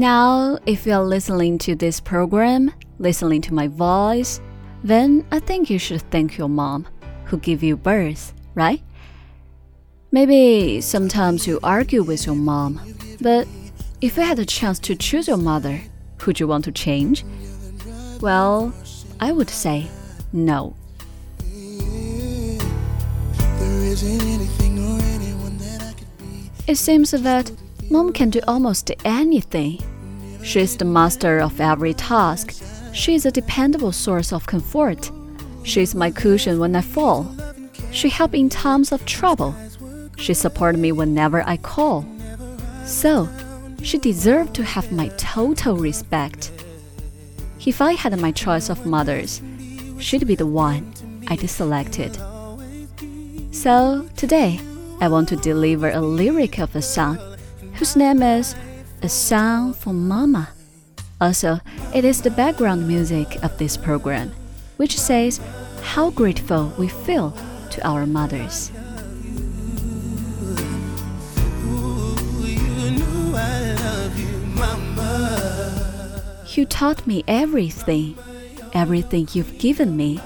Now, if you are listening to this program, listening to my voice, then I think you should thank your mom who gave you birth, right? Maybe sometimes you argue with your mom, but if you had a chance to choose your mother, would you want to change? Well, I would say no. It seems that mom can do almost anything. She's the master of every task. She's a dependable source of comfort. She's my cushion when I fall. She helps in times of trouble. She supports me whenever I call. So, she deserved to have my total respect. If I had my choice of mothers, she'd be the one I'd selected. So, today, I want to deliver a lyric of a song whose name is A Song for Mama. Also, it is the background music of this program, which says how grateful we feel to our mothers. You taught me everything, everything you've given me.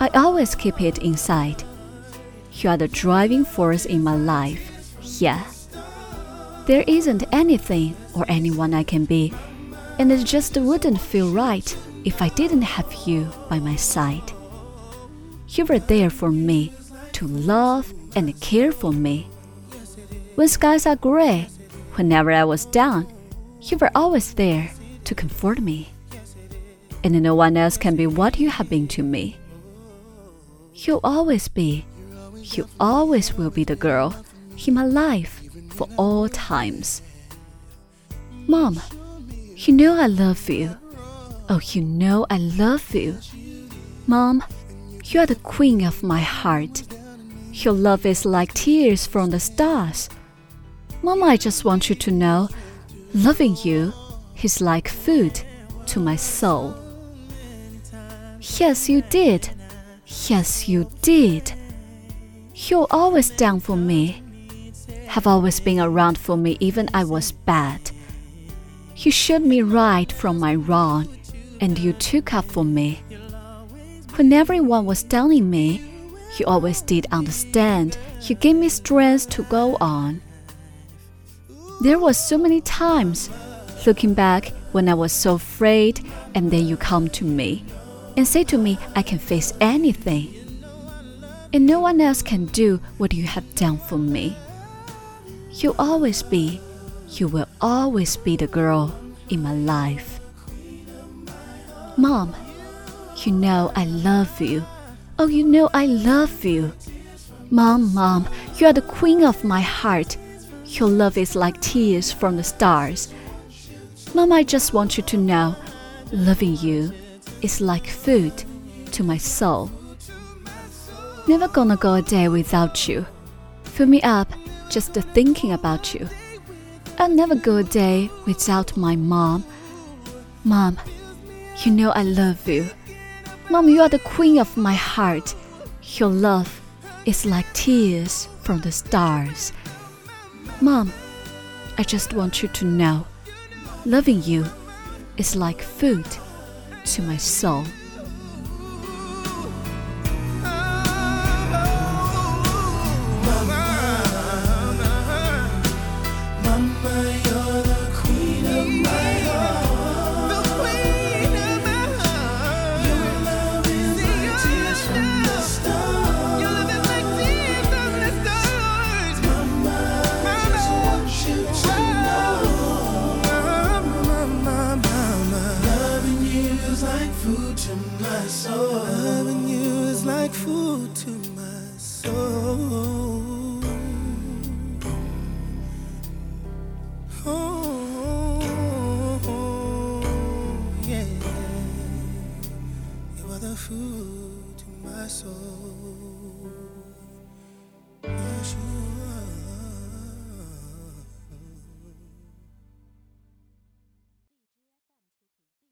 I always keep it inside. You are the driving force in my life. Yeah. There isn't anything or anyone I can be, and it just wouldn't feel right if I didn't have you by my side. You were there for me to love and care for me. When skies are gray, whenever I was down, you were always there to comfort me. And no one else can be what you have been to me. You'll always be, you always will be the girl in my life for all times. Mom, you know I love you. Oh, you know I love you. Mom, you are the queen of my heart. Your love is like tears from the stars. Mom, I just want you to know loving you is like food to my soul. Yes, you did. Yes, you did. You're always down for me. Have always been around for me even I was bad. You showed me right from my wrong, and you took up for me. When everyone was telling me, you always did understand. You gave me strength to go on. There were so many times, looking back, when I was so afraid, and then you come to me and say to me, I can face anything. And no one else can do what you have done for me. You'll always be, you will always be the girl in my life. Mom, you know I love you. Oh, you know I love you. Mom, Mom, you are the queen of my heart. Your love is like tears from the stars. Mom, I just want you to know loving you is like food to my soul. Never gonna go a day without you. Fill me up just thinking about you. I'll never go a day without my mom. Mom, you know I love you. Mom, you are the queen of my heart. Your love is like tears from the stars. Mom, I just want you to know loving you is like food to my soul. food to my soul. Loving you is like food to my soul.